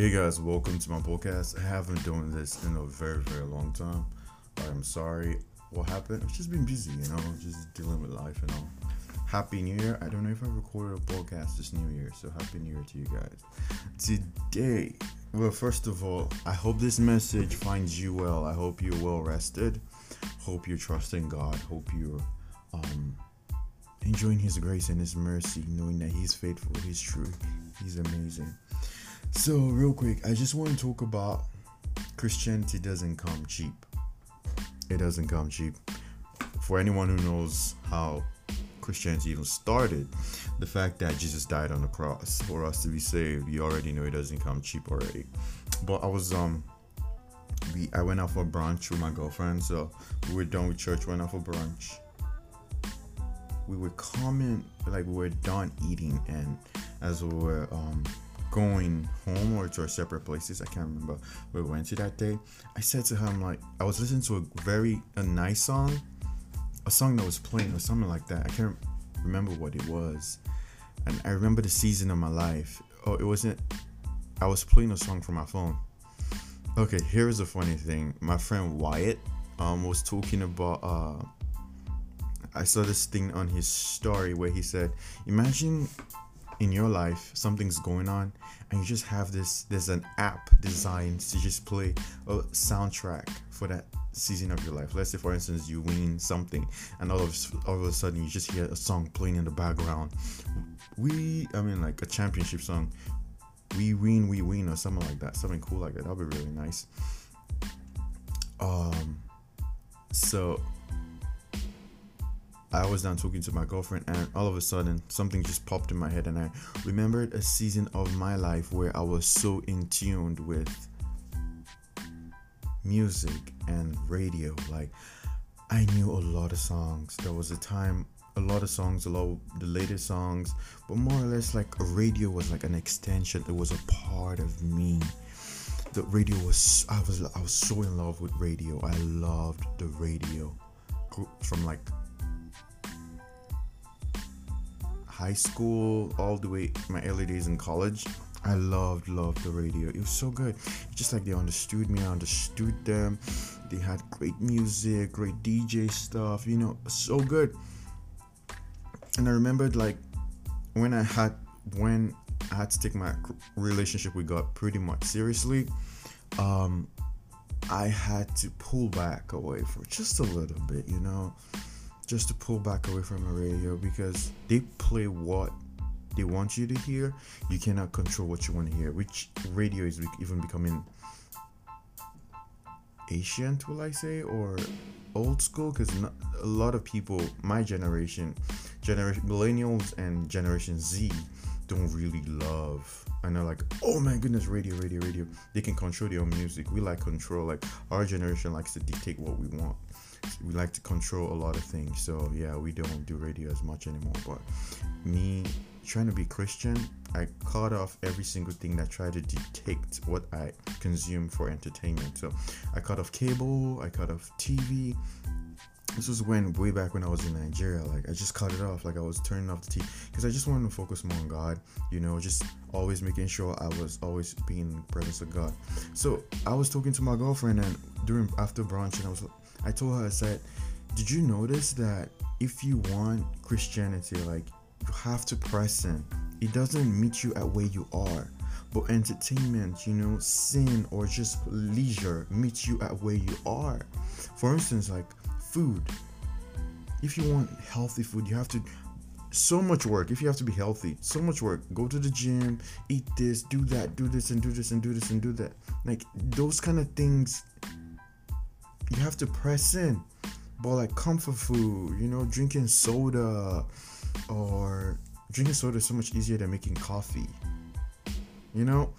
Hey guys, welcome to my podcast. I haven't done this in a very, very long time. I'm sorry what happened. I've just been busy, you know, just dealing with life and all. Happy New Year. I don't know if I recorded a podcast this New Year, so Happy New Year to you guys. Today, well, first of all, I hope this message finds you well. I hope you're well rested. Hope you're trusting God. Hope you're um enjoying his grace and his mercy, knowing that he's faithful, he's true, he's amazing. So, real quick, I just want to talk about Christianity doesn't come cheap. It doesn't come cheap. For anyone who knows how Christianity even started, the fact that Jesus died on the cross for us to be saved, you already know it doesn't come cheap already. But I was um we I went out for brunch with my girlfriend, so we were done with church, went out for brunch. We were coming like we were done eating and as we were um going home or to our separate places. I can't remember where we went to that day. I said to him like I was listening to a very a nice song, a song that was playing or something like that. I can't remember what it was, and I remember the season of my life. Oh, it wasn't. I was playing a song from my phone. Okay, here's a funny thing. My friend Wyatt um was talking about uh I saw this thing on his story where he said, Imagine in your life something's going on and you just have this there's an app designed to just play a soundtrack for that season of your life. Let's say for instance you win something and all of, all of a sudden you just hear a song playing in the background. We i mean like a championship song. We win we win or something like that something cool like that. That'll be really nice. Um so I was down talking to my girlfriend, and all of a sudden, something just popped in my head, and I remembered a season of my life where I was so in tuned with music and radio. Like, I knew a lot of songs. There was a time, a lot of songs, a lot of the latest songs, but more or less, like, radio was like an extension, it was a part of me. The radio was, I was, I was so in love with radio. I loved the radio from like high school all the way my early days in college i loved loved the radio. It was so good. Just like they understood me i understood them. They had great music great dj stuff you know so good. And i remembered like when i had when i had to take my relationship with god pretty much seriously um i had to pull back away for just a little bit you know just to pull back away from the radio because they play what they want you to hear. You cannot control what you want to hear, which radio is even becoming ancient, will I say, or old school? Because a lot of people, my generation, generation millennials and Generation Z, don't really love. and they're like, oh my goodness, radio, radio, radio. They can control their own music. We like control. Like our generation likes to dictate what we want we like to control a lot of things. So yeah, we don't do radio as much anymore. But me trying to be Christian, I cut off every single thing that tried to dictate what I consume for entertainment. So I cut off cable, I cut off TV. This was when way back when I was in Nigeria. Like I just cut it off. Like I was turning off the TV because I just wanted to focus more on God. You know, just always making sure I was always being in the presence of God. So I was talking to my girlfriend and during after brunch, and I was I told her, I said, Did you notice that if you want Christianity, like you have to press in? It doesn't meet you at where you are. But entertainment, you know, sin or just leisure meets you at where you are. For instance, like food. If you want healthy food, you have to so much work if you have to be healthy so much work go to the gym eat this do that do this and do this and do this and do that like those kind of things you have to press in. But like comfort food, you know, drinking soda or drinking soda is so much easier than making coffee. You know,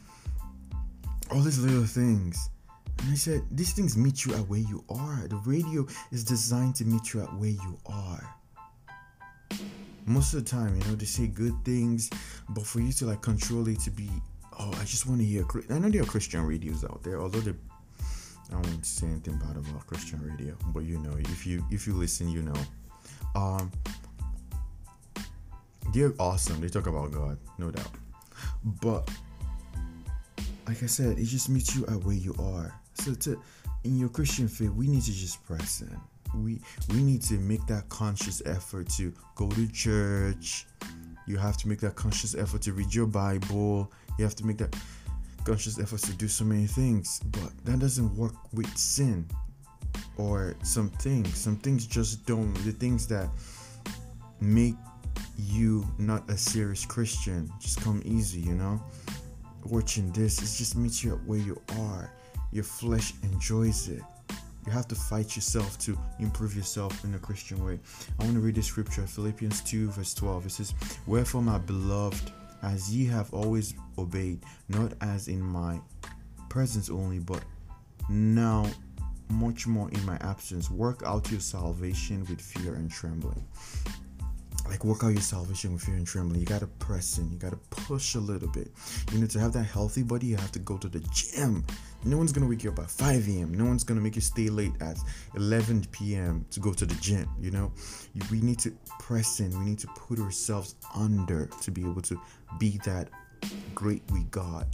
all these little things. And I said, these things meet you at where you are. The radio is designed to meet you at where you are. Most of the time, you know, they say good things, but for you to like control it to be, oh, I just want to hear. I know there are Christian radios out there, although they I won't say anything bad about Christian radio, but you know, if you if you listen, you know. Um, they're awesome. They talk about God, no doubt. But like I said, it just meets you at where you are. So to in your Christian faith, we need to just press in. We we need to make that conscious effort to go to church. You have to make that conscious effort to read your Bible. You have to make that conscious efforts to do so many things. But that doesn't work with sin or some things. Some things just don't. The things that make you not a serious Christian just come easy, you know? Watching this, it just meets you at where you are. Your flesh enjoys it. You have to fight yourself to improve yourself in a Christian way. I want to read the scripture, Philippians 2, verse 12. It says, Wherefore, my beloved, as ye have always obeyed, not as in my presence only, but now much more in my absence, work out your salvation with fear and trembling like work out your salvation with fear and trembling. You gotta press in, you gotta push a little bit. You know, to have that healthy body, you have to go to the gym. No one's gonna wake you up at 5 a.m. No one's gonna make you stay late at 11 p.m. to go to the gym. You know, we need to press in. We need to put ourselves under to be able to be that great we got.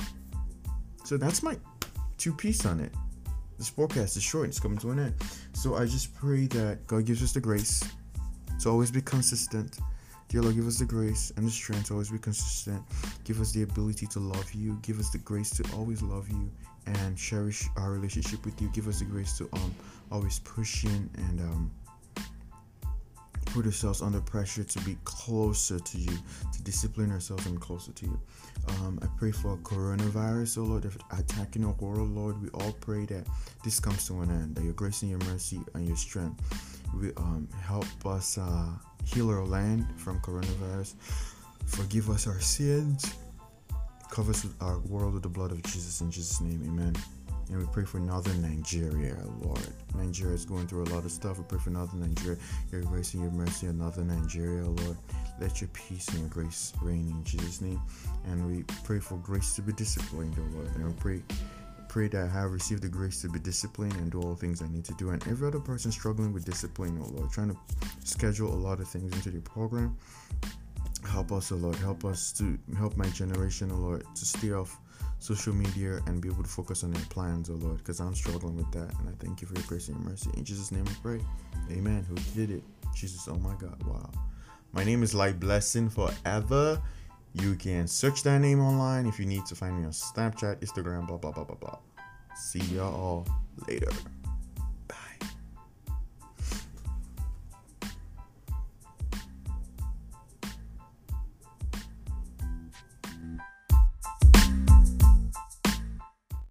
So that's my two piece on it. This forecast is short. It's coming to an end. So I just pray that God gives us the grace to always be consistent. Dear Lord, give us the grace and the strength to always be consistent. Give us the ability to love you. Give us the grace to always love you and cherish our relationship with you. Give us the grace to um always push in and um put ourselves under pressure to be closer to you, to discipline ourselves and closer to you. Um, I pray for coronavirus, oh Lord, if attacking our world, Lord. We all pray that this comes to an end, that your grace and your mercy and your strength um, help us uh, heal our land from coronavirus, forgive us our sins, cover our world with the blood of Jesus. In Jesus' name, amen. And we pray for northern Nigeria, Lord. Nigeria is going through a lot of stuff. We pray for northern Nigeria, your grace and your mercy in northern Nigeria, Lord. Let your peace and your grace reign in Jesus' name. And we pray for grace to be disciplined, Lord. And we pray pray that I have received the grace to be disciplined and do all things I need to do. And every other person struggling with discipline, oh Lord, trying to schedule a lot of things into the program. Help us, oh Lord. Help us to help my generation, oh Lord, to stay off social media and be able to focus on their plans, oh Lord, because I'm struggling with that. And I thank you for your grace and your mercy. In Jesus' name we pray. Amen. Who did it? Jesus, oh my God. Wow. My name is Light Blessing Forever. You can search that name online if you need to find me on Snapchat, Instagram, blah, blah, blah, blah, blah. See y'all later.